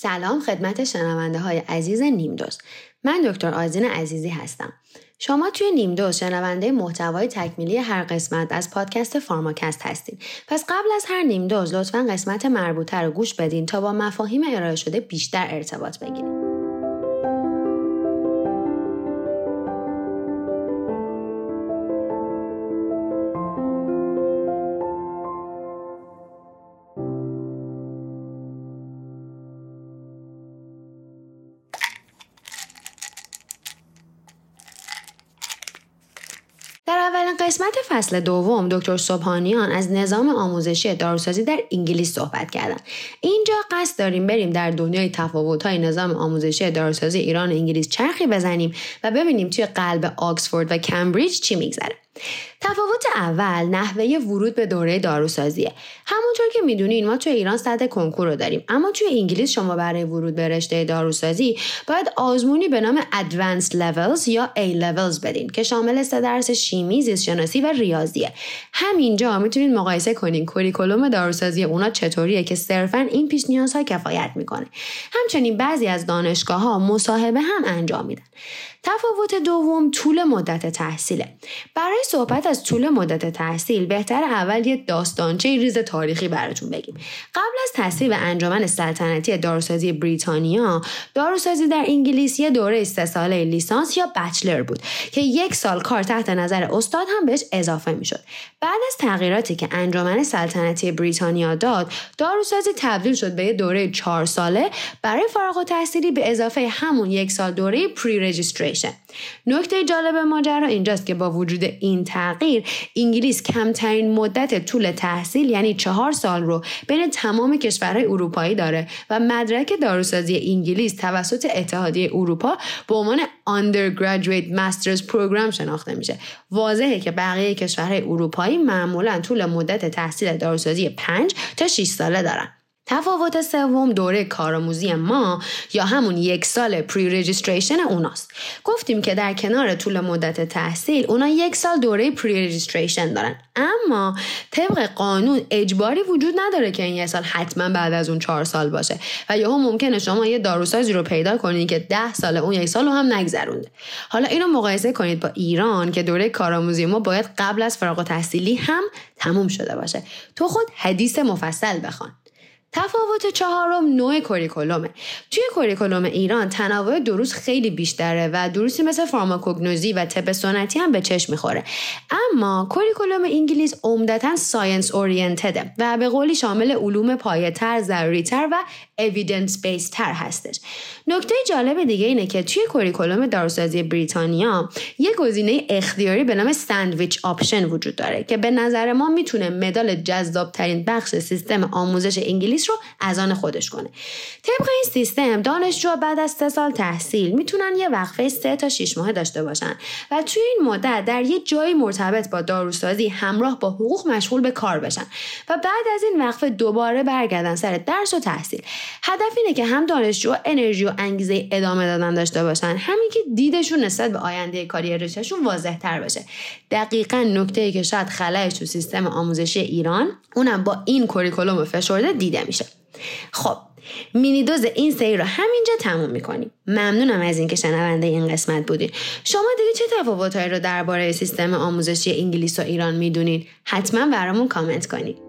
سلام خدمت شنونده های عزیز نیمدوز. من دکتر آزین عزیزی هستم. شما توی نیمدوز شنونده محتوای تکمیلی هر قسمت از پادکست فارماکست هستید. پس قبل از هر نیمدوز لطفا قسمت مربوطه رو گوش بدین تا با مفاهیم ارائه شده بیشتر ارتباط بگیرید قسمت فصل دوم دکتر صبحانیان از نظام آموزشی داروسازی در انگلیس صحبت کردند اینجا قصد داریم بریم در دنیای تفاوت‌های نظام آموزشی داروسازی ایران و انگلیس چرخی بزنیم و ببینیم توی قلب آکسفورد و کمبریج چی میگذره. تفاوت اول نحوه ورود به دوره داروسازیه. همونطور که می‌دونین ما توی ایران سطح کنکور رو داریم. اما توی انگلیس شما برای ورود به رشته داروسازی باید آزمونی به نام Advanced Levels یا A Levels بدین که شامل سه درس شیمی، زیست شناسی و ریاضیه. همینجا می‌تونید مقایسه کنین کوریکولوم داروسازی اونا چطوریه که صرفا این پیش نیازها کفایت می‌کنه. همچنین بعضی از دانشگاه ها مصاحبه هم انجام میدن. تفاوت دوم طول مدت تحصیله. برای صحبت از طول مدت تحصیل بهتر اول یه داستانچه ریز تاریخی براتون بگیم. قبل از تصویب انجمن سلطنتی داروسازی بریتانیا داروسازی در انگلیس یه دوره سه ساله لیسانس یا بچلر بود که یک سال کار تحت نظر استاد هم بهش اضافه می‌شد. بعد از تغییراتی که انجمن سلطنتی بریتانیا داد داروسازی تبدیل شد به یه دوره چهار ساله برای فارغ التحصیلی به اضافه همون یک سال دوره پری رجیستریشن نکته جالب ماجرا اینجاست که با وجود تغییر انگلیس کمترین مدت طول تحصیل یعنی چهار سال رو بین تمام کشورهای اروپایی داره و مدرک داروسازی انگلیس توسط اتحادیه اروپا به عنوان undergraduate masters program شناخته میشه. واضحه که بقیه کشورهای اروپایی معمولا طول مدت تحصیل داروسازی 5 تا 6 ساله دارن. تفاوت سوم دوره کارآموزی ما یا همون یک سال پری رجیستریشن اوناست. گفتیم که در کنار طول مدت تحصیل اونا یک سال دوره پری رجیستریشن دارن. اما طبق قانون اجباری وجود نداره که این یک سال حتما بعد از اون چهار سال باشه و یهو ممکنه شما یه داروسازی رو پیدا کنید که ده سال اون یک سال رو هم نگذرونده. حالا اینو مقایسه کنید با ایران که دوره کارآموزی ما باید قبل از فارغ‌التحصیلی هم تموم شده باشه. تو خود حدیث مفصل بخوان. تفاوت چهارم نوع curriculum ه. توی curriculum ایران تنوع دروس خیلی بیشتره و دروسی مثل فارماکوگنوزی و طب سنتی هم به چشم می‌خوره. اما curriculum انگلیس عمدتا science oriented ه و به قولی شامل علوم پایه‌تر ضروریتر و evidence based تر هستش. نکته جالب دیگه اینه که توی curriculum داروسازی بریتانیا یه گزینه اختیاری به نام sandwich option وجود داره که به نظر ما می‌تونه مدال جذاب ترین بخش سیستم آموزش انگلیس رو از آن خودش کنه. طبق این سیستم دانشجو بعد از سه سال تحصیل می‌تونن یه وقفه سه تا 6 ماه داشته باشن و توی این مدت در یه جایی مرتبط با داروسازی همراه با حقوق مشغول به کار بشن و بعد از این وقفه دوباره برگردن سر درس و تحصیل. هدف اینه که هم دانشجو انرژی و انگیزه ادامه دادن داشته باشن همین که دیدشون نسبت به آینده کاری رشتهشون واضح تر بشه. دقیقا نکته ای که شاید خلایش تو سیستم آموزشی ایران اونم با این کوریکولوم فشرده دیده میشه. خب مینی دوز این سری رو همینجا تموم می‌کنیم. ممنونم از اینکه شنونده این قسمت بودین. شما دیگه چه تفاوتهایی رو درباره سیستم آموزشی انگلیس و ایران می‌دونین؟ حتما برامون کامنت کنید